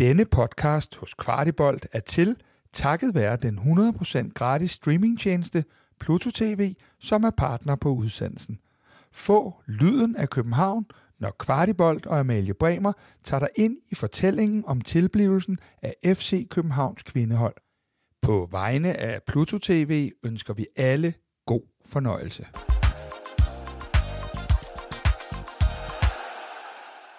Denne podcast hos Kvartibolt er til takket være den 100% gratis streamingtjeneste Pluto TV, som er partner på udsendelsen. Få lyden af København, når Kvartibolt og Amalie Bremer tager dig ind i fortællingen om tilblivelsen af FC Københavns kvindehold. På vegne af Pluto TV ønsker vi alle god fornøjelse.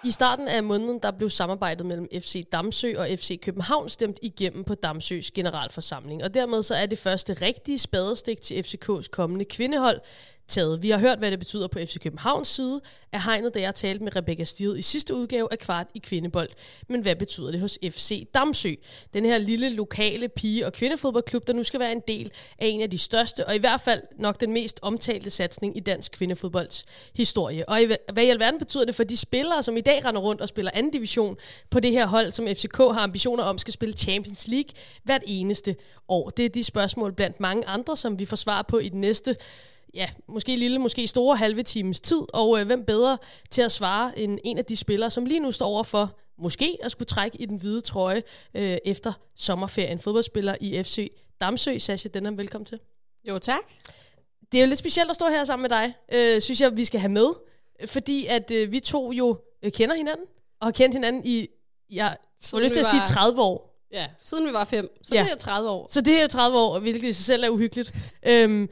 I starten af måneden der blev samarbejdet mellem FC Damsø og FC København stemt igennem på Damsøs generalforsamling, og dermed så er det første rigtige spadestik til FCK's kommende kvindehold taget. Vi har hørt, hvad det betyder på FC Københavns side af hegnet, da jeg talte med Rebecca Stil i sidste udgave af Kvart i Kvindebold. Men hvad betyder det hos FC Damsø? Den her lille lokale pige- og kvindefodboldklub, der nu skal være en del af en af de største, og i hvert fald nok den mest omtalte satsning i dansk kvindefodbolds historie. Og hvad i alverden betyder det for de spillere, som i dag render rundt og spiller anden division på det her hold, som FCK har ambitioner om, skal spille Champions League hvert eneste år? Det er de spørgsmål blandt mange andre, som vi får svar på i den næste ja, måske lille, måske store halve times tid, og øh, hvem bedre til at svare end en af de spillere, som lige nu står over for måske at skulle trække i den hvide trøje øh, efter sommerferien. Fodboldspiller i FC Damsø. Sasha Denham, velkommen til. Jo, tak. Det er jo lidt specielt at stå her sammen med dig, øh, synes jeg, vi skal have med, fordi at øh, vi to jo øh, kender hinanden, og har kendt hinanden i, jeg har lyst til at sige 30 år. Ja, siden vi var fem, så ja. det er 30 år. Så det er 30 år, hvilket i sig selv er uhyggeligt. øhm,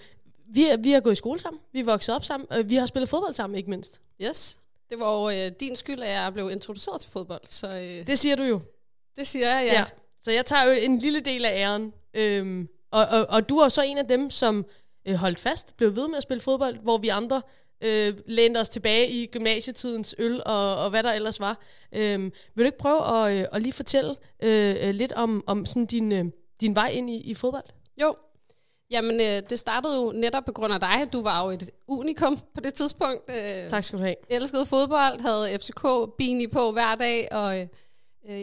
vi, er, vi har gået i skole sammen, vi er vokset op sammen, og vi har spillet fodbold sammen, ikke mindst. Yes, det var jo øh, din skyld, at jeg blev introduceret til fodbold. Så, øh, det siger du jo. Det siger jeg, ja. ja. Så jeg tager jo en lille del af æren. Øhm, og, og, og du er så en af dem, som øh, holdt fast, blev ved med at spille fodbold, hvor vi andre øh, lænede os tilbage i gymnasietidens øl og, og hvad der ellers var. Øhm, vil du ikke prøve at, øh, at lige fortælle øh, øh lidt om, om sådan din, øh, din vej ind i, i fodbold? Jo, Jamen, øh, det startede jo netop på grund af dig. Du var jo et unikum på det tidspunkt. Øh, tak skal du have. Elskede fodbold, havde FCK-bini på hver dag, og øh,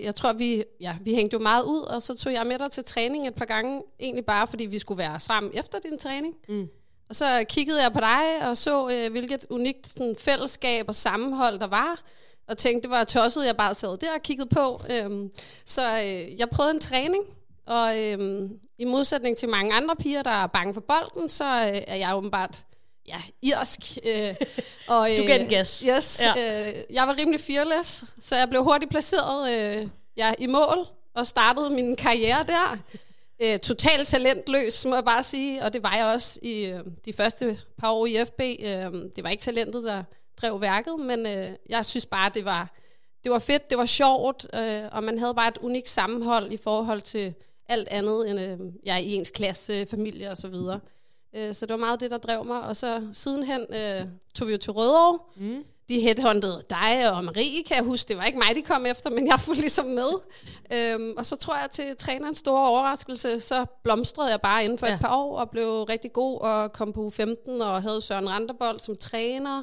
jeg tror, vi, ja, vi hængte jo meget ud, og så tog jeg med dig til træning et par gange, egentlig bare fordi vi skulle være sammen efter din træning. Mm. Og så kiggede jeg på dig og så, øh, hvilket unikt sådan, fællesskab og sammenhold der var, og tænkte, det var tosset, jeg bare sad der og kiggede på. Øhm, så øh, jeg prøvede en træning, og øhm, i modsætning til mange andre piger, der er bange for bolden, så øh, er jeg åbenbart ja, irsk. Øh, og, øh, du gav den gas. Yes. Ja. Øh, jeg var rimelig fearless, så jeg blev hurtigt placeret øh, ja, i mål og startede min karriere der. Øh, totalt talentløs, må jeg bare sige, og det var jeg også i øh, de første par år i FB. Øh, det var ikke talentet, der drev værket, men øh, jeg synes bare, det var, det var fedt, det var sjovt, øh, og man havde bare et unikt sammenhold i forhold til alt andet end øh, ja, i ens klasse, familie og så videre. Øh, så det var meget det, der drev mig. Og så sidenhen øh, tog vi jo til Rødovre. Mm. De headhuntede dig og Marie, kan jeg huske. Det var ikke mig, de kom efter, men jeg fulgte ligesom med. øhm, og så tror jeg til trænerens store overraskelse, så blomstrede jeg bare inden for ja. et par år og blev rigtig god og kom på U15 og havde Søren Randerbold som træner.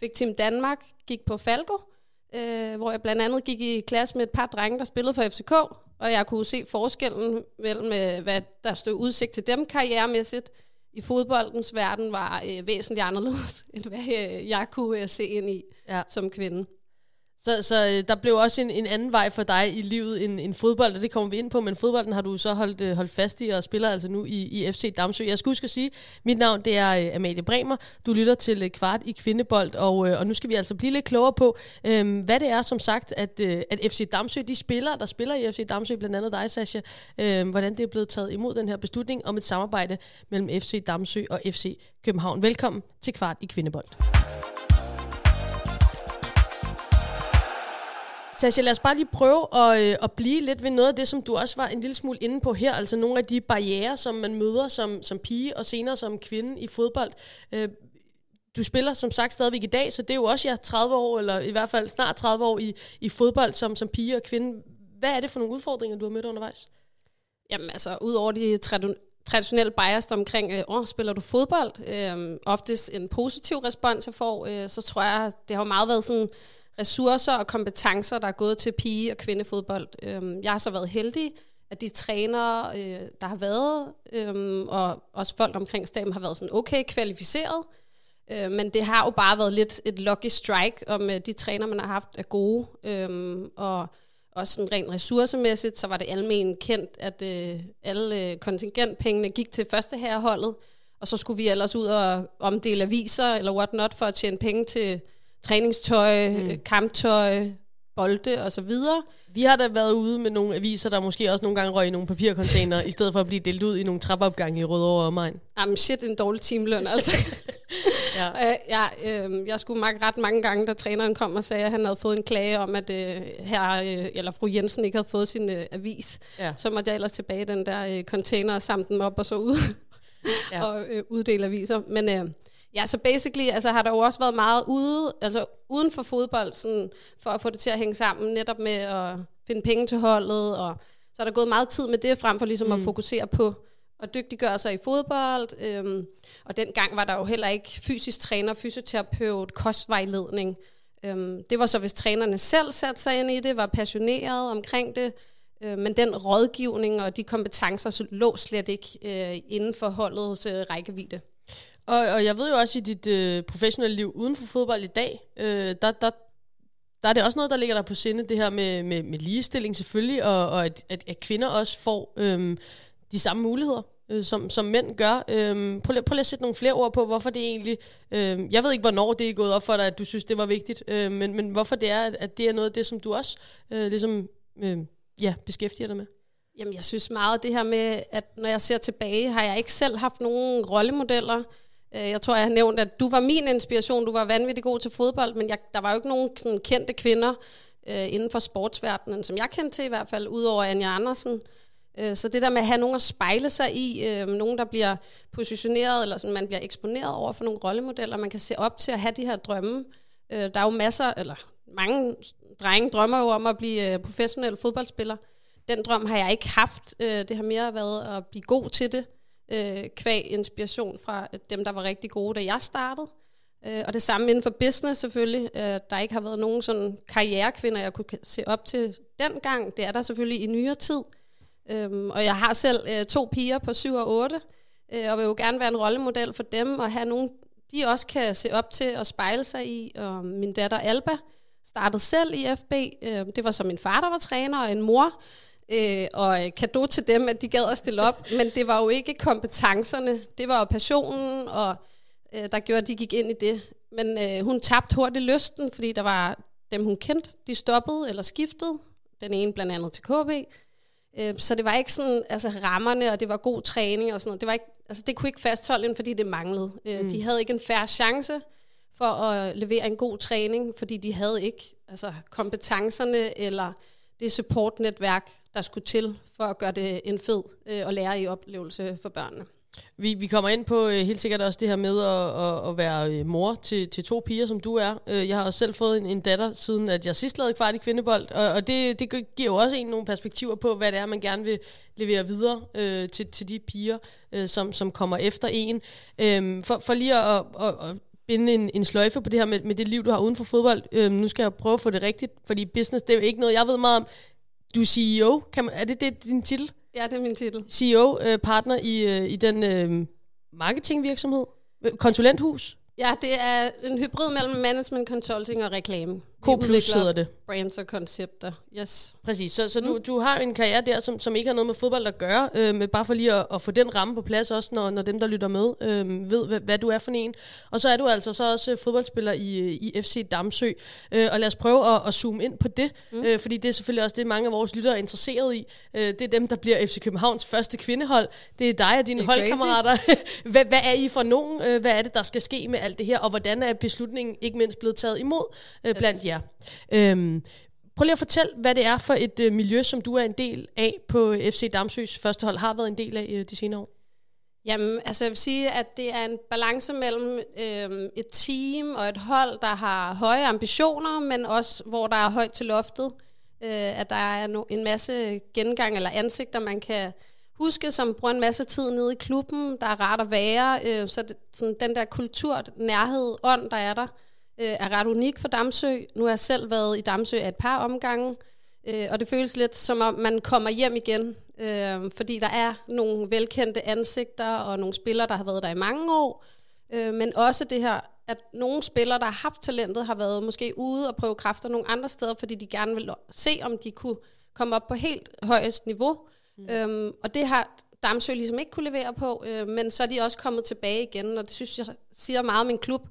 Fik Team Danmark, gik på Falco, øh, hvor jeg blandt andet gik i klasse med et par drenge, der spillede for FCK og jeg kunne se forskellen mellem, øh, hvad der stod udsigt til dem karrieremæssigt i fodboldens verden, var øh, væsentligt anderledes, end hvad øh, jeg kunne øh, se ind i ja. som kvinde. Så, så øh, der blev også en, en anden vej for dig i livet end, end fodbold, og det kommer vi ind på, men fodbolden har du så holdt, øh, holdt fast i og spiller altså nu i, i FC Damsø. Jeg skal huske at sige, mit navn det er øh, Amalie Bremer, du lytter til Kvart i Kvindebold, og, og nu skal vi altså blive lidt klogere på, øhm, hvad det er som sagt, at, at FC Damsø, de spillere, der spiller i FC Damsø, blandt andet dig, Sascha, øhm, hvordan det er blevet taget imod den her beslutning om et samarbejde mellem FC Damsø og FC København. Velkommen til Kvart i Kvindebold. Tasha, lad os bare lige prøve at, øh, at blive lidt ved noget af det, som du også var en lille smule inde på her, altså nogle af de barriere, som man møder som, som pige og senere som kvinde i fodbold. Øh, du spiller som sagt stadigvæk i dag, så det er jo også ja, 30 år, eller i hvert fald snart 30 år i, i fodbold som, som pige og kvinde. Hvad er det for nogle udfordringer, du har mødt undervejs? Jamen altså, udover de traditionelle bias omkring, øh, åh, spiller du fodbold? Øh, oftest en positiv respons, jeg får, øh, så tror jeg, det har meget været sådan ressourcer og kompetencer, der er gået til pige- og kvindefodbold. Øhm, jeg har så været heldig, at de trænere, øh, der har været, øhm, og også folk omkring staben, har været sådan okay kvalificeret. Øh, men det har jo bare været lidt et lucky strike, om øh, de træner, man har haft, er gode. Øhm, og også sådan rent ressourcemæssigt, så var det almen kendt, at øh, alle øh, kontingentpengene gik til første herreholdet, og så skulle vi ellers ud og omdele aviser eller what not for at tjene penge til træningstøj, mm. kamptøj, bolde og så videre. Vi har da været ude med nogle aviser, der måske også nogle gange røg i nogle papircontainer, i stedet for at blive delt ud i nogle trappeopgange i Rødovre og Main. Jamen shit, en dårlig timeløn, altså. ja. øh, ja, øh, jeg skulle mærke ret mange gange, da træneren kom og sagde, at han havde fået en klage om, at øh, her, øh, eller fru Jensen ikke havde fået sin øh, avis. Ja. Så måtte jeg ellers tilbage i den der øh, container og samle dem op og så ud ja. og øh, uddele aviser. Men øh, Ja, så basically altså, har der jo også været meget ude, altså uden for fodbold, sådan, for at få det til at hænge sammen, netop med at finde penge til holdet, og så er der gået meget tid med det, frem for ligesom mm. at fokusere på at dygtiggøre sig i fodbold. Øhm, og dengang var der jo heller ikke fysisk træner, fysioterapeut, kostvejledning. Øhm, det var så, hvis trænerne selv satte sig ind i det, var passioneret omkring det, øh, men den rådgivning og de kompetencer lå slet ikke øh, inden for holdets øh, rækkevidde. Og, og jeg ved jo også i dit øh, professionelle liv uden for fodbold i dag, øh, der, der, der er det også noget, der ligger der på sinde, det her med, med, med ligestilling selvfølgelig, og, og at, at, at kvinder også får øh, de samme muligheder, øh, som, som mænd gør. Øh, prøv, prøv lige at sætte nogle flere ord på, hvorfor det egentlig... Øh, jeg ved ikke, hvornår det er gået op for dig, at du synes, det var vigtigt, øh, men, men hvorfor det er, at det er noget af det, som du også øh, ligesom, øh, ja, beskæftiger dig med. Jamen, jeg synes meget det her med, at når jeg ser tilbage, har jeg ikke selv haft nogen rollemodeller, Øh, Øh, jeg tror, jeg har nævnt, at du var min inspiration. Du var vanvittig god til fodbold, men jeg, der var jo ikke nogen sådan, kendte kvinder øh, inden for sportsverdenen, som jeg kendte til i hvert fald, udover Anja Andersen. Øh, så det der med at have nogen at spejle sig i, øh, nogen der bliver positioneret, eller sådan, man bliver eksponeret over for nogle rollemodeller, man kan se op til at have de her drømme. Øh, der er jo masser, eller mange drenge drømmer jo om at blive øh, professionel fodboldspiller. Den drøm har jeg ikke haft. Øh, det har mere været at blive god til det øh, kvæg inspiration fra øh, dem, der var rigtig gode, da jeg startede. Øh, og det samme inden for business selvfølgelig. Øh, der ikke har været nogen sådan karrierekvinder, jeg kunne se op til dengang. Det er der selvfølgelig i nyere tid. Øh, og jeg har selv øh, to piger på 7 og 8, øh, og vil jo gerne være en rollemodel for dem, og have nogen, de også kan se op til og spejle sig i. Og min datter Alba startede selv i FB. Øh, det var så min far, der var træner, og en mor, Øh, og kado til dem, at de gad at stille op, men det var jo ikke kompetencerne, det var jo passionen, og øh, der gjorde, at de gik ind i det. Men øh, hun tabte hurtigt lysten, fordi der var dem, hun kendte, de stoppede eller skiftede. Den ene blandt andet til KB. Øh, så det var ikke sådan, altså rammerne, og det var god træning og sådan noget. Det, var ikke, altså, det kunne ikke fastholde hende, fordi det manglede. Øh, mm. De havde ikke en færre chance for at levere en god træning, fordi de havde ikke altså, kompetencerne eller det supportnetværk, der skulle til for at gøre det en fed øh, og lære i oplevelse for børnene. Vi, vi kommer ind på øh, helt sikkert også det her med at, at, at være øh, mor til, til to piger, som du er. Øh, jeg har også selv fået en, en datter, siden at jeg sidst lavede kvart i kvindebold, og, og det, det giver jo også en nogle perspektiver på, hvad det er, man gerne vil levere videre øh, til, til de piger, øh, som, som kommer efter en. Øh, for, for lige at, at, at binde en, en sløjfe på det her med, med det liv, du har uden for fodbold. Øh, nu skal jeg prøve at få det rigtigt, fordi business, det er jo ikke noget, jeg ved meget om. Du er CEO, kan man, er det, det din titel? Ja, det er min titel. CEO-partner øh, i, øh, i den øh, marketingvirksomhed? Konsulenthus? Ja, det er en hybrid mellem management consulting og reklame. Co-plus hedder det. Brands og koncepter, yes. Præcis, så, så mm. du, du har en karriere der, som, som ikke har noget med fodbold at gøre, øh, men bare for lige at, at få den ramme på plads også, når, når dem, der lytter med, øh, ved, hvad, hvad du er for en. Og så er du altså så også fodboldspiller i, i FC Damsø, øh, og lad os prøve at, at zoome ind på det, mm. øh, fordi det er selvfølgelig også det, mange af vores lyttere er interesseret i. Øh, det er dem, der bliver FC Københavns første kvindehold. Det er dig og dine holdkammerater. hvad, hvad er I for nogen? Øh, hvad er det, der skal ske med alt det her, og hvordan er beslutningen ikke mindst blevet taget imod øh, blandt jer? Øhm, prøv lige at fortælle, hvad det er for et øh, miljø, som du er en del af på øh, FC Damsøs første hold, har været en del af øh, de senere år. Jamen, altså jeg vil sige, at det er en balance mellem øh, et team og et hold, der har høje ambitioner, men også hvor der er højt til loftet. Øh, at der er no, en masse gengang eller ansigter, man kan huske, som bruger en masse tid nede i klubben. Der er rart at være. Øh, så det, sådan den der kultur, nærhed, ånd, der er der, øh, er ret unik for Damsø. Nu har jeg selv været i Damsø et par omgange, øh, og det føles lidt som om, man kommer hjem igen, øh, fordi der er nogle velkendte ansigter og nogle spillere, der har været der i mange år, øh, men også det her at nogle spillere, der har haft talentet, har været måske ude og prøve kræfter nogle andre steder, fordi de gerne vil se, om de kunne komme op på helt højest niveau. Mm. Øhm, og det har Damsø ligesom ikke kunne levere på, øh, men så er de også kommet tilbage igen, og det synes jeg siger meget om min klub,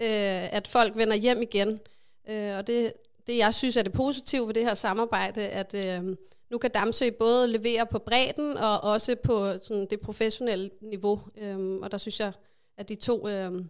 øh, at folk vender hjem igen. Øh, og det, det, jeg synes er det positive ved det her samarbejde, at øh, nu kan Damsø både levere på bredden og også på sådan, det professionelle niveau. Øh, og der synes jeg, at de to, øh,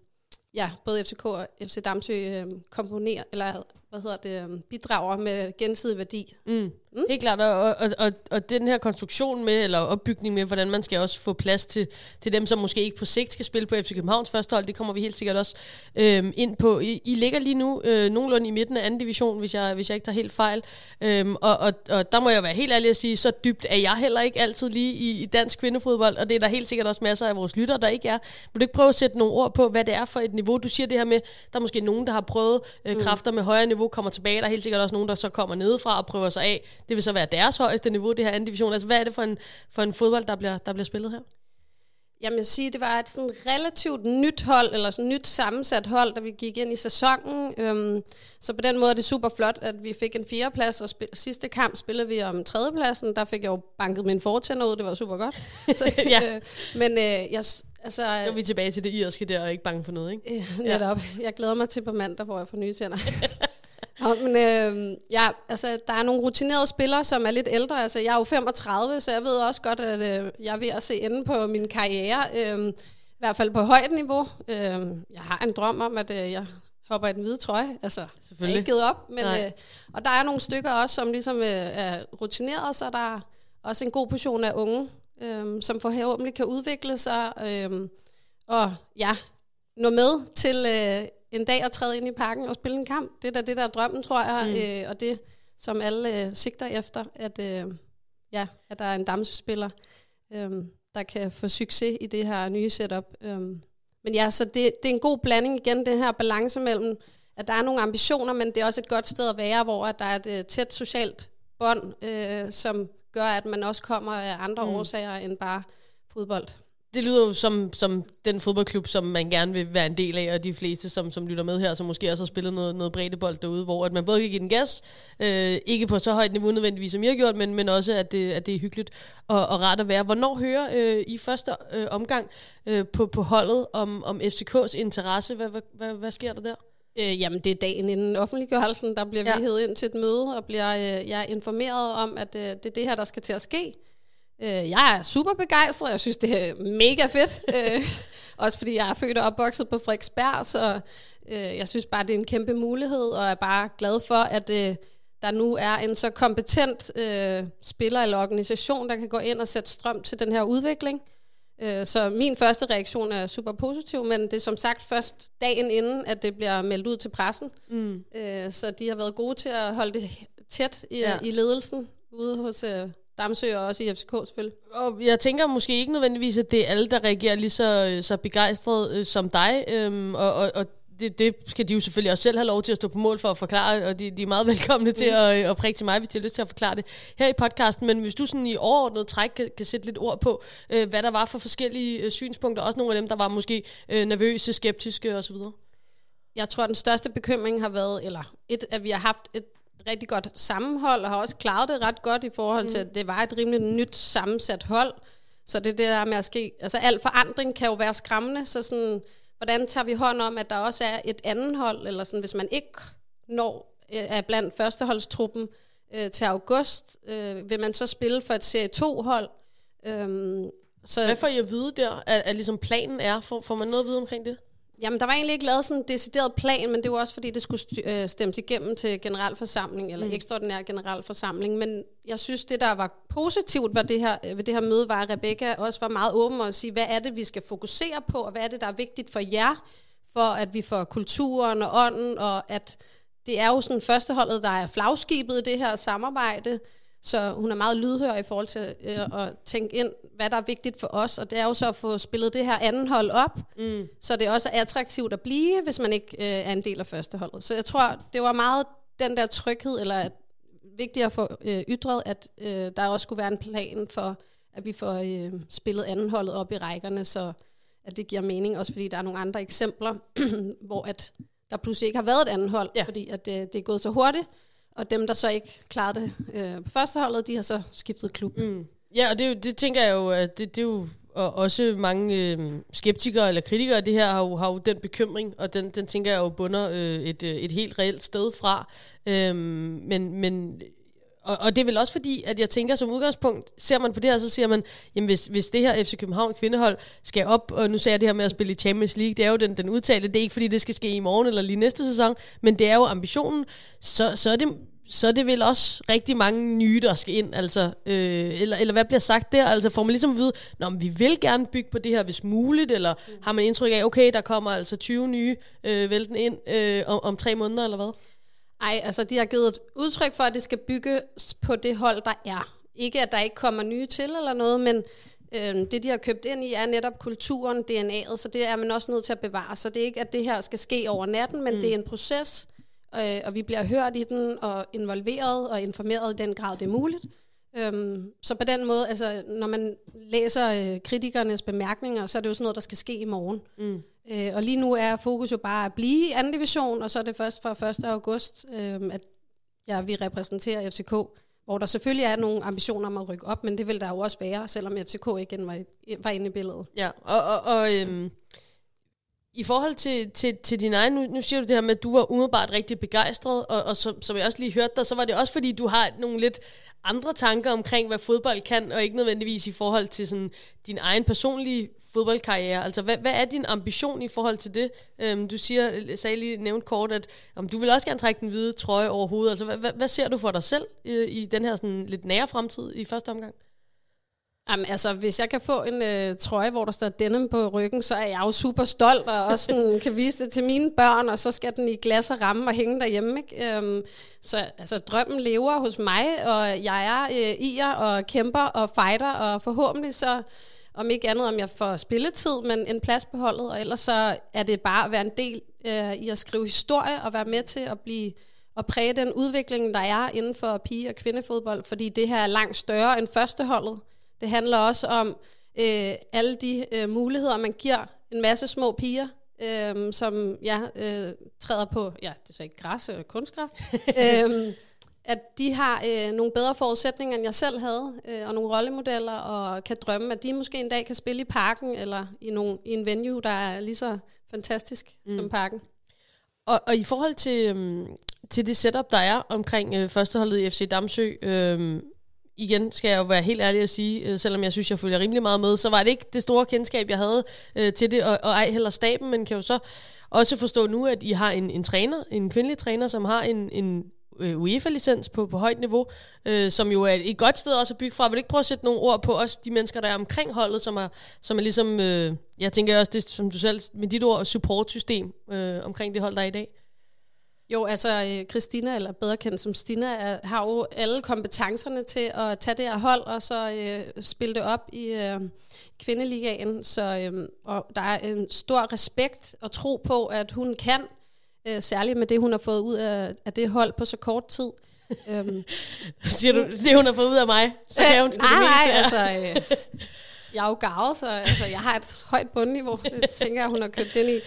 ja, både FCK og FC Damsø øh, komponerer, eller hvad hedder det, øhm, bidrager med gensidig værdi. Mm. Mm. Helt klart, og, og, og, og den her konstruktion med, eller opbygning med, hvordan man skal også få plads til, til dem, som måske ikke på sigt skal spille på FC Københavns første hold, det kommer vi helt sikkert også øhm, ind på. I, I ligger lige nu øh, nogenlunde i midten af anden division, hvis jeg, hvis jeg ikke tager helt fejl. Øhm, og, og, og der må jeg være helt ærlig at sige, så dybt er jeg heller ikke altid lige i, i dansk kvindefodbold, og det er der helt sikkert også masser af vores lyttere, der ikke er. Vil du ikke prøve at sætte nogle ord på, hvad det er for et niveau? Du siger det her med, der er måske nogen, der har prøvet øh, mm. kræfter med højere niveau, kommer tilbage. Der er helt sikkert også nogen, der så kommer nedefra og prøver sig af. Det vil så være deres højeste niveau, det her anden division. Altså, hvad er det for en, for en fodbold, der bliver, der bliver spillet her? Jamen, jeg siger, det var et sådan relativt nyt hold, eller sådan nyt sammensat hold, da vi gik ind i sæsonen. Øhm, så på den måde er det super flot, at vi fik en fjerdeplads, og spil- sidste kamp spillede vi om tredjepladsen. Der fik jeg jo banket min fortænder ud, det var super godt. Så, ja. øh, men øh, jeg, altså... Så er vi tilbage til det irske der, og ikke bange for noget, ikke? Øh, netop. Ja. Jeg glæder mig til på mandag, hvor jeg får nye tænder. Nå, men øh, ja, altså, der er nogle rutinerede spillere, som er lidt ældre. Altså, jeg er jo 35, så jeg ved også godt, at øh, jeg er ved at se ende på min karriere. Øh, I hvert fald på højt niveau. Øh, jeg har en drøm om, at øh, jeg hopper i den hvide trøje. Altså, jeg er ikke givet op. Men, øh, og der er nogle stykker også, som ligesom øh, er rutineret, så der er også en god portion af unge, øh, som forhåbentlig kan udvikle sig. Øh, og ja, nå med til øh, en dag at træde ind i parken og spille en kamp. Det er da det, der er drømmen, tror jeg, mm. øh, og det, som alle øh, sigter efter, at, øh, ja, at der er en damspiller, øh, der kan få succes i det her nye setup. Øh. Men ja, så det, det er en god blanding igen, den her balance mellem, at der er nogle ambitioner, men det er også et godt sted at være, hvor at der er et øh, tæt socialt bånd, øh, som gør, at man også kommer af andre mm. årsager end bare fodbold det lyder jo som, som den fodboldklub, som man gerne vil være en del af, og de fleste, som, som lytter med her, som måske også har spillet noget, noget breddebold derude, hvor at man både kan give den gas, øh, ikke på så højt niveau nødvendigvis, som jeg har gjort, men, men også, at det, at det er hyggeligt og, og ret at være. Hvornår hører øh, I første øh, omgang øh, på, på holdet om, om FCK's interesse? Hvad, hvad, hvad, hvad sker der der? Øh, jamen, det er dagen inden offentliggørelsen, der bliver ja. vi hævet ind til et møde, og bliver øh, jeg er informeret om, at øh, det er det her, der skal til at ske. Øh, jeg er super begejstret, jeg synes, det er mega fedt. øh, også fordi jeg er født og opvokset på Frederiksberg, så øh, jeg synes bare, det er en kæmpe mulighed, og er bare glad for, at øh, der nu er en så kompetent øh, spiller eller organisation, der kan gå ind og sætte strøm til den her udvikling. Øh, så min første reaktion er super positiv, men det er som sagt først dagen inden, at det bliver meldt ud til pressen. Mm. Øh, så de har været gode til at holde det tæt i, ja. i ledelsen ude hos øh, Damsø og også i FCK selvfølgelig. Og jeg tænker måske ikke nødvendigvis, at det er alle, der reagerer lige så, så begejstret øh, som dig. Øhm, og, og, og det, det skal de jo selvfølgelig også selv have lov til at stå på mål for at forklare, og de, de er meget velkomne til mm. at, at prikke til mig, hvis de har lyst til at forklare det her i podcasten. Men hvis du sådan i overordnet træk kan, kan sætte lidt ord på, øh, hvad der var for forskellige øh, synspunkter, også nogle af dem, der var måske øh, nervøse, skeptiske osv. Jeg tror, den største bekymring har været, eller et, at vi har haft et rigtig godt sammenhold, og har også klaret det ret godt i forhold mm. til, at det var et rimelig nyt sammensat hold. Så det, det der med at ske, altså al forandring kan jo være skræmmende, så sådan, hvordan tager vi hånd om, at der også er et andet hold, eller sådan, hvis man ikke når øh, er blandt førsteholdstruppen øh, til august, øh, vil man så spille for et serie 2-hold? Øhm, så Hvad får I at vide der, at, at ligesom planen er? Får, får man noget at vide omkring det? Jamen, der var egentlig ikke lavet sådan en decideret plan, men det var også fordi, det skulle øh, stemmes igennem til generalforsamling, eller mm. ekstraordinær generalforsamling. Men jeg synes, det der var positivt ved det her, ved det her møde, var, at Rebecca også var meget åben og sige, hvad er det, vi skal fokusere på, og hvad er det, der er vigtigt for jer, for at vi får kulturen og ånden, og at det er jo sådan førsteholdet, der er flagskibet i det her samarbejde, så hun er meget lydhør i forhold til øh, at tænke ind, hvad der er vigtigt for os. Og det er jo så at få spillet det her anden hold op, mm. så det også er attraktivt at blive, hvis man ikke øh, er en del af førsteholdet. Så jeg tror, det var meget den der tryghed, eller at, vigtigt at få øh, ytret, at øh, der også skulle være en plan for, at vi får øh, spillet andenholdet op i rækkerne, så at det giver mening, også fordi der er nogle andre eksempler, hvor at der pludselig ikke har været et andet hold, Ja. fordi at det, det er gået så hurtigt, og dem, der så ikke klarede det øh, på førsteholdet, de har så skiftet klub. Mm. Ja, og det, det tænker jeg jo, at det, det er jo og også mange øh, skeptikere eller kritikere af det her har jo, har jo den bekymring, og den, den tænker jeg jo bunder øh, et, øh, et helt reelt sted fra. Øh, men, men og, og det er vel også fordi, at jeg tænker som udgangspunkt, ser man på det her, så siger man, jamen hvis, hvis det her FC København kvindehold skal op, og nu sagde jeg det her med at spille i Champions League, det er jo den, den udtalte, det er ikke fordi, det skal ske i morgen eller lige næste sæson, men det er jo ambitionen, så, så er det så er det vel også rigtig mange nye, der skal ind, altså, øh, eller, eller hvad bliver sagt der? Altså får man ligesom at vide, Nå, men vi vil gerne bygge på det her, hvis muligt, eller mm. har man indtryk af, okay, der kommer altså 20 nye øh, vælten ind øh, om, om tre måneder, eller hvad? Ej, altså de har givet et udtryk for, at det skal bygges på det hold, der er. Ikke at der ikke kommer nye til eller noget, men øh, det de har købt ind i er netop kulturen, DNA'et, så det er man også nødt til at bevare. Så det er ikke, at det her skal ske over natten, men mm. det er en proces, øh, og vi bliver hørt i den, og involveret og informeret i den grad, det er muligt. Øhm, så på den måde, altså, når man læser øh, kritikernes bemærkninger, så er det jo sådan noget, der skal ske i morgen. Mm. Øh, og lige nu er fokus jo bare at blive i anden division, og så er det først fra 1. august, øh, at ja, vi repræsenterer FCK, hvor der selvfølgelig er nogle ambitioner om at rykke op, men det vil der jo også være, selvom FCK igen var, var inde i billedet. Ja, og, og, og øhm, i forhold til, til, til din egen, nu, nu siger du det her med, at du var umiddelbart rigtig begejstret, og, og som, som jeg også lige hørte dig, så var det også fordi, du har nogle lidt andre tanker omkring, hvad fodbold kan, og ikke nødvendigvis i forhold til sådan, din egen personlige fodboldkarriere. Altså, hvad, hvad er din ambition i forhold til det? Øhm, du siger, sagde lige nævnt kort, at om du vil også gerne trække den hvide trøje over hovedet. Altså, hvad, hvad, hvad ser du for dig selv i, i den her sådan, lidt nære fremtid i første omgang? Jamen, altså, hvis jeg kan få en øh, trøje, hvor der står denim på ryggen, så er jeg jo super stolt, og også sådan, kan vise det til mine børn, og så skal den i glas og ramme og hænge derhjemme. Ikke? Øhm, så altså, drømmen lever hos mig, og jeg er øh, i jer og kæmper og fighter, og forhåbentlig så, om ikke andet, om jeg får spilletid, men en plads på holdet, og ellers så er det bare at være en del øh, i at skrive historie, og være med til at blive og præge den udvikling, der er inden for pige- og kvindefodbold, fordi det her er langt større end førsteholdet. Det handler også om øh, alle de øh, muligheder, man giver en masse små piger, øh, som ja, øh, træder på, ja, det er så ikke græs, øh, kunstgræs, øh, at de har øh, nogle bedre forudsætninger, end jeg selv havde, øh, og nogle rollemodeller, og kan drømme, at de måske en dag kan spille i parken, eller i, nogle, i en venue, der er lige så fantastisk mm. som parken. Og, og i forhold til, øhm, til det setup, der er omkring øh, førsteholdet i FC Damsø, øhm, igen skal jeg jo være helt ærlig at sige, øh, selvom jeg synes, jeg følger rimelig meget med, så var det ikke det store kendskab, jeg havde øh, til det, og, og ej heller staben, men kan jo så også forstå nu, at I har en, en træner, en kvindelig træner, som har en, en øh, UEFA-licens på, på højt niveau, øh, som jo er et godt sted også at bygge fra. Vil du ikke prøve at sætte nogle ord på også de mennesker, der er omkring holdet, som er, som er ligesom, øh, jeg tænker også det, som du selv, med dit ord, supportsystem øh, omkring det hold, der er i dag? Jo, altså øh, Christina, eller bedre kendt som Stina, er, har jo alle kompetencerne til at tage det her hold, og så øh, spille det op i øh, kvindeligaen. Så, øh, og der er en stor respekt og tro på, at hun kan, øh, særligt med det, hun har fået ud af, af det hold på så kort tid. øhm, Siger du, det hun har fået ud af mig, så kan hun sgu nej, det nej, altså... Øh, jeg er jo gavet, så altså, jeg har et højt bundniveau, det tænker jeg, hun har købt ind i.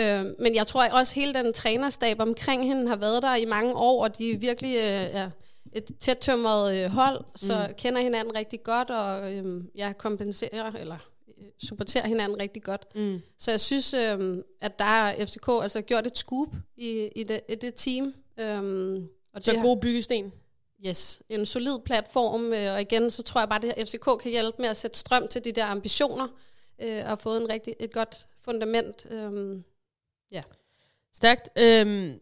Øh, men jeg tror også, hele den trænerstab omkring hende har været der i mange år, og de er virkelig øh, er et tæt tømret øh, hold, så mm. kender hinanden rigtig godt, og øh, ja, kompenserer, eller øh, supporterer hinanden rigtig godt. Mm. Så jeg synes, øh, at der er FCK altså gjort et scoop i, i, det, i det team. Øh, og Så det har- god byggesten. Yes, en solid platform, øh, og igen, så tror jeg bare, at FCK kan hjælpe med at sætte strøm til de der ambitioner, øh, og har fået en rigtig, et godt fundament. Øh, Stærkt. Øhm,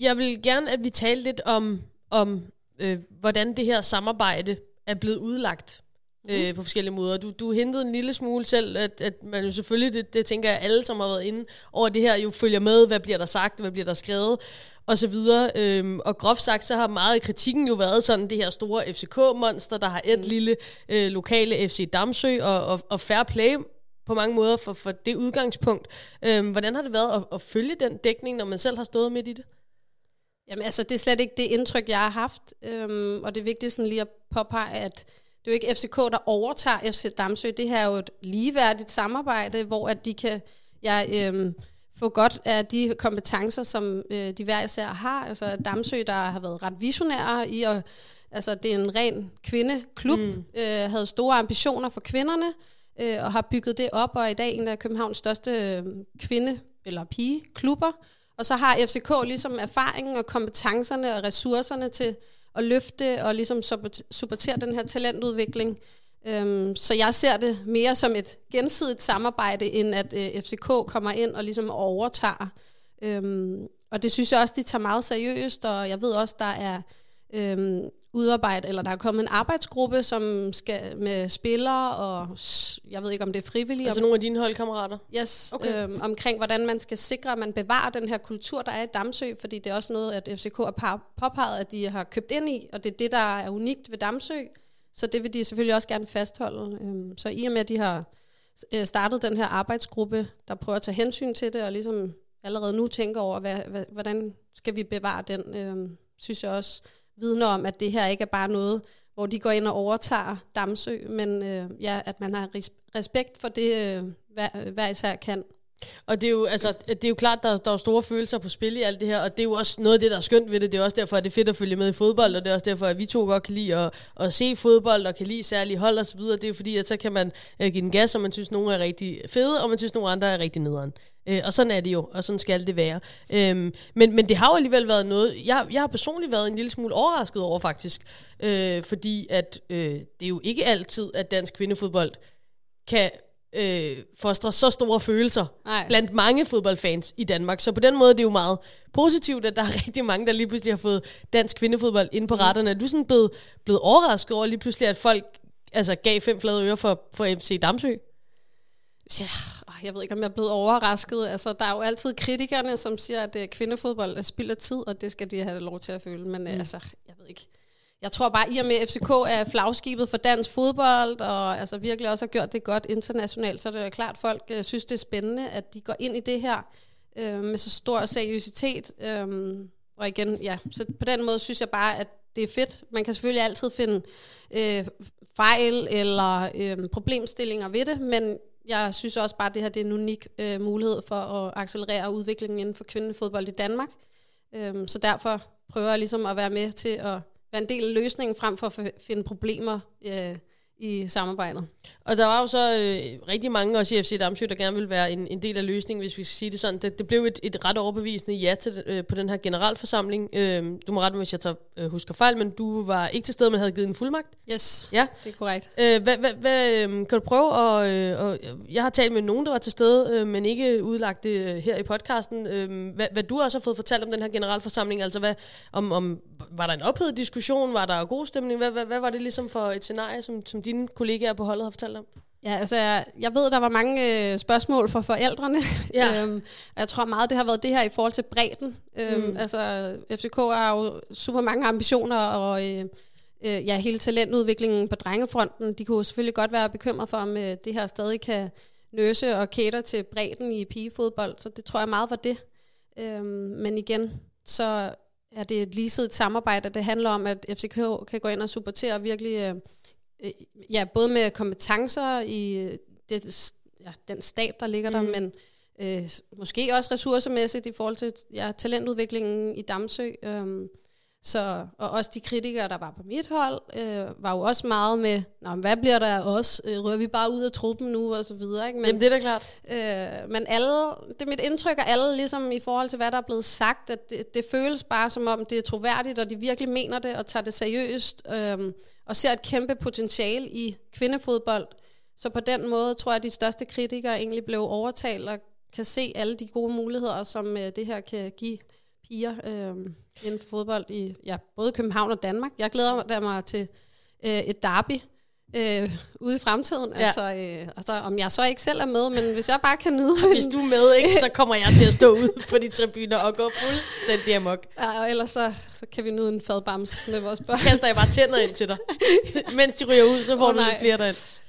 jeg vil gerne, at vi taler lidt om, om øh, hvordan det her samarbejde er blevet udlagt øh, på forskellige måder. Du, du hentede en lille smule selv, at, at man jo selvfølgelig, det, det tænker jeg alle, som har været inde over det her, jo følger med, hvad bliver der sagt, hvad bliver der skrevet, og så videre. Øhm, og groft sagt, så har meget af kritikken jo været sådan det her store FCK-monster, der har et mm. lille øh, lokale FC Damsø, og, og, og fair play på mange måder for, for det udgangspunkt. Øhm, hvordan har det været at, at følge den dækning, når man selv har stået midt i det? Jamen altså, det er slet ikke det indtryk, jeg har haft, øhm, og det er vigtigt sådan lige at påpege, at det er jo ikke FCK, der overtager FC Damsø. Det her er jo et ligeværdigt samarbejde, hvor at de kan ja, øhm, få godt af de kompetencer, som øh, de hver især har. Altså Damsø, der har været ret visionære i at... Altså, det er en ren kvindeklub, mm. øh, havde store ambitioner for kvinderne, øh, og har bygget det op, og er i dag en af Københavns største øh, kvinde- eller pigeklubber. Og så har FCK ligesom erfaringen og kompetencerne og ressourcerne til at løfte og ligesom supportere den her talentudvikling. Øhm, så jeg ser det mere som et gensidigt samarbejde, end at øh, FCK kommer ind og ligesom overtager. Øhm, og det synes jeg også, de tager meget seriøst, og jeg ved også, der er øhm, udarbejdet, eller der er kommet en arbejdsgruppe, som skal med spillere, og jeg ved ikke, om det er frivillige. Altså nogle af dine holdkammerater? Yes, okay. øhm, omkring hvordan man skal sikre, at man bevarer den her kultur, der er i Damsø, fordi det er også noget, at FCK har påpeget, at de har købt ind i, og det er det, der er unikt ved Damsø. Så det vil de selvfølgelig også gerne fastholde. Øhm, så i og med, at de har øh, startet den her arbejdsgruppe, der prøver at tage hensyn til det, og ligesom allerede nu tænker over, hvad, hvad, hvordan skal vi bevare den, øhm, synes jeg også vidner om, at det her ikke er bare noget, hvor de går ind og overtager Damsø, men øh, ja, at man har respekt for det, øh, hver, hver især kan. Og det er jo, altså, det er jo klart, der, der er store følelser på spil i alt det her, og det er jo også noget af det, der er skønt ved det. Det er også derfor, at det er fedt at følge med i fodbold, og det er også derfor, at vi to godt kan lide at, at se fodbold, og kan lide særlige hold og så videre. Det er jo fordi, at så kan man øh, give den gas, og man synes, nogen er rigtig fede, og man synes, nogle andre er rigtig nederen. Øh, og sådan er det jo, og sådan skal det være. Uh, men, men det har jo alligevel været noget, jeg, jeg har personligt været en lille smule overrasket over faktisk, øh, fordi at øh, det er jo ikke altid, at dansk kvindefodbold kan øh, fostre så store følelser Nej. blandt mange fodboldfans i Danmark. Så på den måde det er det jo meget positivt, at der er rigtig mange, der lige pludselig har fået dansk kvindefodbold ind på mm. retterne. Er du sådan blevet, blevet overrasket over lige pludselig, at folk altså, gav fem flade øre for, for FC Damsø? Ja, jeg ved ikke, om jeg er blevet overrasket. Altså, der er jo altid kritikerne, som siger, at øh, kvindefodbold er spild af tid, og det skal de have lov til at føle. Men øh, mm. altså, jeg ved ikke jeg tror bare, i og med at FCK er flagskibet for dansk fodbold, og altså virkelig også har gjort det godt internationalt, så er det jo klart, at folk øh, synes, det er spændende, at de går ind i det her øh, med så stor seriøsitet. Øh, og igen, ja, så på den måde synes jeg bare, at det er fedt. Man kan selvfølgelig altid finde øh, fejl eller øh, problemstillinger ved det, men jeg synes også bare, at det her det er en unik øh, mulighed for at accelerere udviklingen inden for kvindefodbold i Danmark. Øh, så derfor prøver jeg ligesom at være med til at være en del af løsningen frem for at finde problemer øh, i samarbejdet. Og der var jo så øh, rigtig mange også i FC Damsø, der gerne ville være en, en del af løsningen, hvis vi skal sige det sådan. Det, det blev et, et ret overbevisende ja til, øh, på den her generalforsamling. Øh, du må rette mig, hvis jeg tager, øh, husker fejl, men du var ikke til stede, men havde givet en fuldmagt. Yes, ja. det er korrekt. Øh, hvad, hvad, hvad, øh, kan du prøve at... Øh, og, jeg har talt med nogen, der var til stede, øh, men ikke udlagt det øh, her i podcasten. Øh, hvad, hvad du også har fået fortalt om den her generalforsamling, altså hvad, om, om, var der en ophedet diskussion, var der god stemning? Hvad, hvad, hvad var det ligesom for et scenarie, som, som dine kollegaer på holdet har fortalt om? Ja, altså jeg, jeg ved, der var mange øh, spørgsmål fra forældrene. Ja. øhm, jeg tror meget, det har været det her i forhold til bredden. Øhm, mm. Altså FCK har jo super mange ambitioner, og øh, øh, ja, hele talentudviklingen på drengefronten, de kunne selvfølgelig godt være bekymret for, om øh, det her stadig kan nøse og kæter til bredden i pigefodbold, så det tror jeg meget var det. Øhm, men igen, så er det et liset samarbejde, det handler om, at FCK kan gå ind og supportere virkelig... Øh, øh, ja, både med kompetencer i det, ja, den stab, der ligger mm. der, men øh, måske også ressourcemæssigt i forhold til ja, talentudviklingen i Damsø. Øh, så, og også de kritikere, der var på mit hold, øh, var jo også meget med, Nå, hvad bliver der af os? Øh, rører vi bare ud af truppen nu? Og så videre. Ikke? Men, Jamen, det er da klart. Øh, men alle, det er mit indtryk af alle, ligesom i forhold til, hvad der er blevet sagt, at det, det føles bare som om, det er troværdigt, og de virkelig mener det, og tager det seriøst, øh, og ser et kæmpe potentiale i kvindefodbold. Så på den måde tror jeg, at de største kritikere egentlig blev overtalt, og kan se alle de gode muligheder, som øh, det her kan give piger øh, inden for fodbold i ja, både København og Danmark. Jeg glæder mig til øh, et derby øh, ude i fremtiden. Ja. Altså, øh, altså, om jeg så ikke selv er med, men hvis jeg bare kan nyde... hvis du er med, ikke, så kommer jeg til at stå ude på de tribuner og gå fuldstændig amok. Ja, og ellers så, så kan vi nyde en fadbams med vores børn. Så kaster jeg bare tænder ind til dig. Mens de ryger ud, så får oh, du lidt flere derind.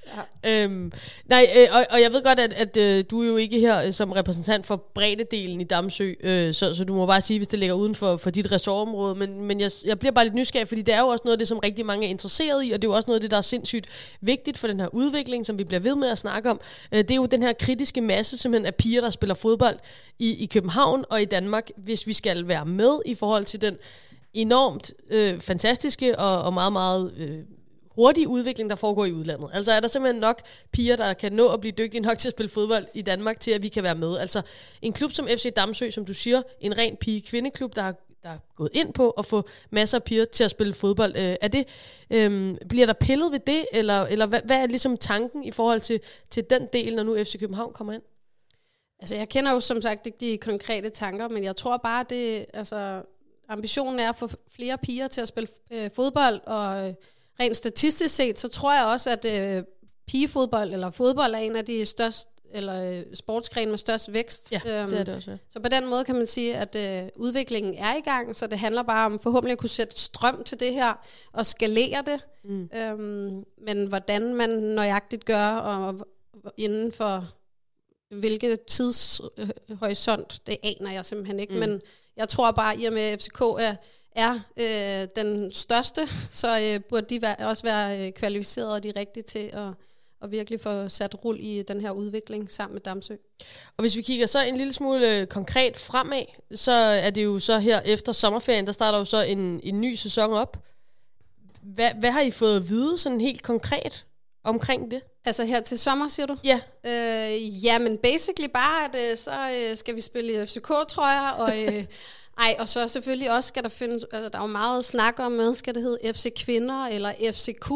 Ja. Øhm, nej, øh, og, og jeg ved godt, at, at øh, du er jo ikke her øh, som repræsentant for breddedelen i Damsø, øh, så, så du må bare sige, hvis det ligger uden for, for dit ressortområde, men, men jeg, jeg bliver bare lidt nysgerrig, fordi det er jo også noget af det, som rigtig mange er interesseret i, og det er jo også noget af det, der er sindssygt vigtigt for den her udvikling, som vi bliver ved med at snakke om. Øh, det er jo den her kritiske masse simpelthen af piger, der spiller fodbold i, i København og i Danmark, hvis vi skal være med i forhold til den enormt øh, fantastiske og, og meget, meget øh, hurtige udvikling, der foregår i udlandet. Altså er der simpelthen nok piger, der kan nå at blive dygtige nok til at spille fodbold i Danmark, til at vi kan være med. Altså en klub som FC Damsø, som du siger, en ren pige-kvindeklub, der har der er gået ind på at få masser af piger til at spille fodbold. Øh, er det, øh, bliver der pillet ved det, eller, eller hvad, hvad er ligesom tanken i forhold til, til den del, når nu FC København kommer ind? Altså, jeg kender jo som sagt ikke de konkrete tanker, men jeg tror bare, det altså, ambitionen er at få flere piger til at spille øh, fodbold, og øh, rent statistisk set, så tror jeg også, at øh, pigefodbold eller fodbold er en af de største eller øh, sportsgren med størst vækst. Ja, det er det også. Ja. Så på den måde kan man sige, at øh, udviklingen er i gang, så det handler bare om forhåbentlig at kunne sætte strøm til det her og skalere det. Mm. Øhm, men hvordan man nøjagtigt gør, og inden for hvilket tidshorisont, det aner jeg simpelthen ikke. Mm. Men jeg tror bare, i og med at FCK er, er øh, den største, så øh, burde de være, også være øh, kvalificeret og de rigtige til at, at virkelig få sat rul i den her udvikling sammen med Damsø. Og hvis vi kigger så en lille smule øh, konkret fremad, så er det jo så her efter sommerferien, der starter jo så en, en ny sæson op. Hvad, hvad har I fået at vide sådan helt konkret omkring det? Altså her til sommer, siger du? Ja. Øh, ja, men basically bare, at øh, så øh, skal vi spille i FCK-trøjer, og, øh, ej, og så selvfølgelig også skal der findes, altså, der er jo meget snak om, hvad skal det hedde, FC Kvinder eller FCQ,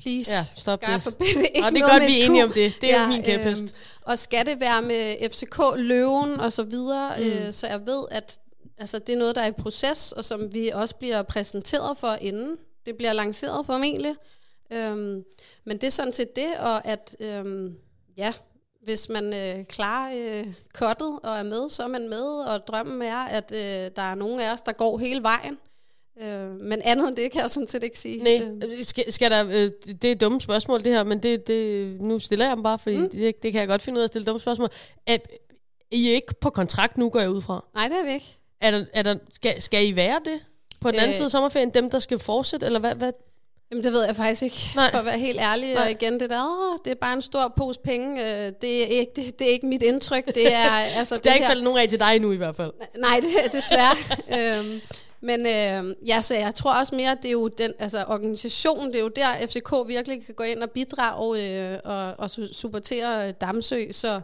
please. Ja, stop det. Og det er godt, vi er enige om det. Det er ja, min kæphest. Øhm, og skal det være med FCK Løven og så videre, mm. øh, så jeg ved, at altså, det er noget, der er i proces, og som vi også bliver præsenteret for inden. Det bliver lanceret formentlig. Øhm, men det er sådan set det, og at øhm, ja, hvis man øh, klarer øh, kottet og er med, så er man med, og drømmen er, at øh, der er nogen af os, der går hele vejen. Øh, men andet end det kan jeg sådan set ikke sige. Nej, øh. skal, skal der, øh, det er et dumt spørgsmål det her, men det, det, nu stiller jeg dem bare, fordi mm. det, det kan jeg godt finde ud af at stille dumme spørgsmål. Er, I er ikke på kontrakt nu, går jeg ud fra? Nej, det er vi ikke. Er der, er der, skal, skal I være det? På den anden øh, side af sommerferien, dem der skal fortsætte, eller hvad, hvad, Jamen det ved jeg faktisk ikke, Nej. for at være helt ærlig. Nej. Og igen, det der, åh, det er bare en stor pose penge. Øh, det, er ikke, det, det er ikke mit indtryk. Det er, altså, det, er ikke faldet nogen af til dig nu i hvert fald. Nej, det, desværre. øhm, men øh, ja, så jeg tror også mere, at det er jo den, altså organisationen, det er jo der, FCK virkelig kan gå ind og bidrage øh, og, og supportere Damsø, så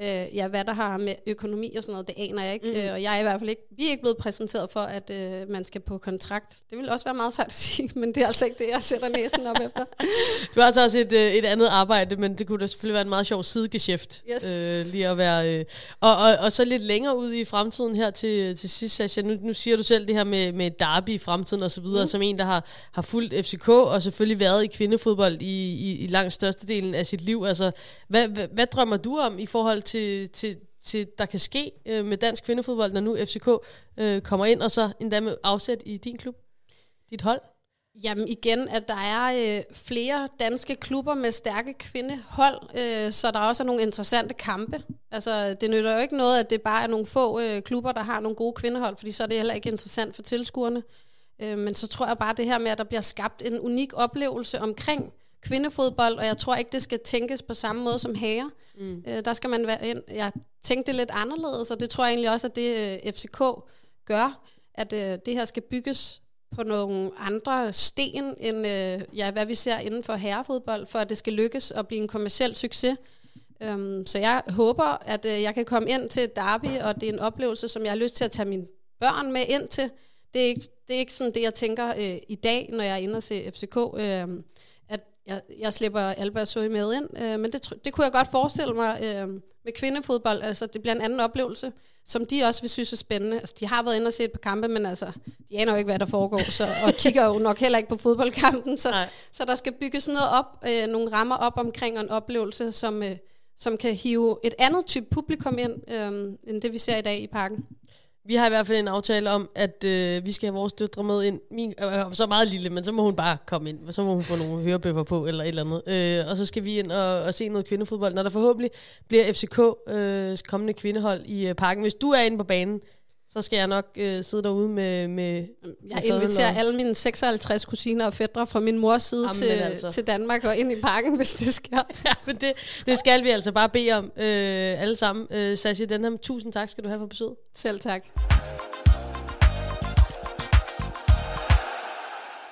Øh, ja, hvad der har med økonomi og sådan noget, det aner jeg ikke. Mm. Øh, og jeg er i hvert fald ikke, vi er ikke blevet præsenteret for, at øh, man skal på kontrakt. Det vil også være meget sejt at sige, men det er altså ikke det, jeg sætter næsen op efter. Du har altså også et, øh, et andet arbejde, men det kunne da selvfølgelig være en meget sjov sidegeschæft. Yes. Øh, lige at være, øh, og, og, og så lidt længere ud i fremtiden her til, til sidst, Sasha. Nu, nu siger du selv det her med, med derby i fremtiden og så videre, mm. som en, der har, har fulgt FCK og selvfølgelig været i kvindefodbold i, i, i langt størstedelen af sit liv. Altså, hvad, hvad, hvad drømmer du om i forhold til, til, til der kan ske øh, med dansk kvindefodbold, når nu FCK øh, kommer ind, og så endda med afsæt i din klub, dit hold? Jamen igen, at der er øh, flere danske klubber med stærke kvindehold, øh, så der også er nogle interessante kampe. Altså, det nytter jo ikke noget, at det bare er nogle få øh, klubber, der har nogle gode kvindehold, fordi så er det heller ikke interessant for tilskuerne. Øh, men så tror jeg bare det her med, at der bliver skabt en unik oplevelse omkring kvindefodbold, og jeg tror ikke, det skal tænkes på samme måde som herre. Mm. Øh, der skal man være ind. Jeg tænkte lidt anderledes, og det tror jeg egentlig også, at det øh, FCK gør, at øh, det her skal bygges på nogle andre sten, end øh, ja, hvad vi ser inden for herrefodbold, for at det skal lykkes at blive en kommersiel succes. Um, så jeg håber, at øh, jeg kan komme ind til Derby, og det er en oplevelse, som jeg har lyst til at tage mine børn med ind til. Det er ikke, det er ikke sådan det, jeg tænker øh, i dag, når jeg er inde og se FCK. Øh, jeg, jeg slipper Alba Soy med ind, øh, men det, det kunne jeg godt forestille mig øh, med kvindefodbold. Altså, det bliver en anden oplevelse, som de også vil synes er spændende. Altså, de har været inde og set på kampe, men altså, de aner jo ikke, hvad der foregår, så, og kigger jo nok heller ikke på fodboldkampen. Så, så der skal bygges noget op, øh, nogle rammer op omkring en oplevelse, som, øh, som kan hive et andet type publikum ind, øh, end det vi ser i dag i parken. Vi har i hvert fald en aftale om, at øh, vi skal have vores døtre med ind. Min øh, øh, så meget lille, men så må hun bare komme ind. Så må hun få nogle hørebøffer på eller et eller andet. Øh, og så skal vi ind og, og se noget kvindefodbold, når der forhåbentlig bliver FCK's øh, kommende kvindehold i øh, parken. Hvis du er inde på banen, så skal jeg nok øh, sidde derude med... med Jeg med inviterer og- alle mine 56 kusiner og fædre fra min mors side Jamen, til, altså. til Danmark og ind i parken, hvis det sker. Ja, men det, det skal vi altså bare bede om øh, alle sammen. Øh, Sasha Denham, tusind tak skal du have for besøget. Selv tak.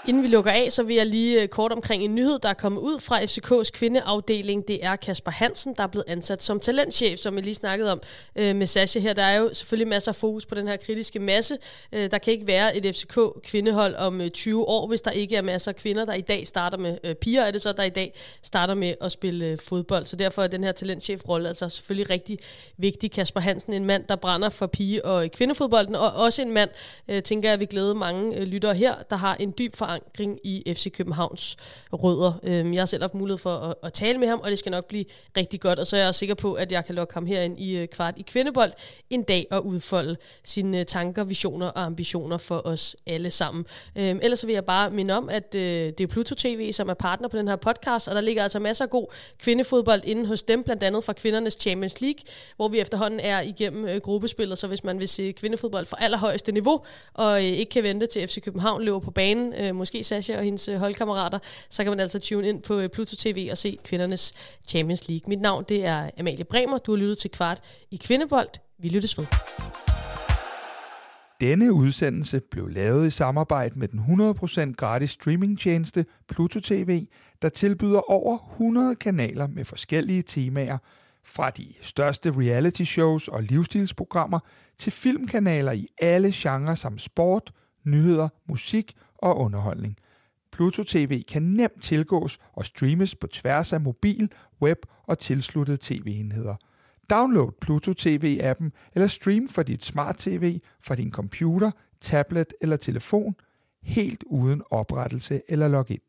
Inden vi lukker af, så vil jeg lige øh, kort omkring en nyhed, der er kommet ud fra FCK's kvindeafdeling. Det er Kasper Hansen, der er blevet ansat som talentchef, som vi lige snakkede om øh, med Sasha her. Der er jo selvfølgelig masser af fokus på den her kritiske masse. Øh, der kan ikke være et FCK-kvindehold om øh, 20 år, hvis der ikke er masser af kvinder, der i dag starter med øh, piger, er det så, der i dag starter med at spille øh, fodbold. Så derfor er den her talentchef-rolle altså selvfølgelig rigtig vigtig. Kasper Hansen, en mand, der brænder for pige- og kvindefodbolden, og også en mand, øh, tænker jeg, vi glæde mange øh, lyttere her, der har en dyb forankring i FC Københavns rødder. Øhm, jeg har selv haft mulighed for at, at tale med ham, og det skal nok blive rigtig godt, og så er jeg også sikker på, at jeg kan lokke ham herind i øh, kvart i kvindebold en dag og udfolde sine øh, tanker, visioner og ambitioner for os alle sammen. Øh, ellers så vil jeg bare minde om, at øh, det er Pluto TV, som er partner på den her podcast, og der ligger altså masser af god kvindefodbold inde hos dem, blandt andet fra kvindernes Champions League, hvor vi efterhånden er igennem øh, gruppespillet, så hvis man vil se kvindefodbold fra allerhøjeste niveau, og øh, ikke kan vente til FC København løber på banen, øh, måske Sasha og hendes øh, holdkammerater, så kan man altså tune ind på øh, Pluto TV og se kvindernes Champions League. Mit navn det er Amalie Bremer, du har lyttet til Kvart i Kvindebold. Vi lyttes ved. Denne udsendelse blev lavet i samarbejde med den 100% gratis streamingtjeneste Pluto TV, der tilbyder over 100 kanaler med forskellige temaer, fra de største reality shows og livsstilsprogrammer til filmkanaler i alle genrer som sport, nyheder, musik og underholdning. Pluto TV kan nemt tilgås og streames på tværs af mobil, web og tilsluttede tv-enheder. Download Pluto TV-appen eller stream fra dit smart TV, fra din computer, tablet eller telefon, helt uden oprettelse eller login.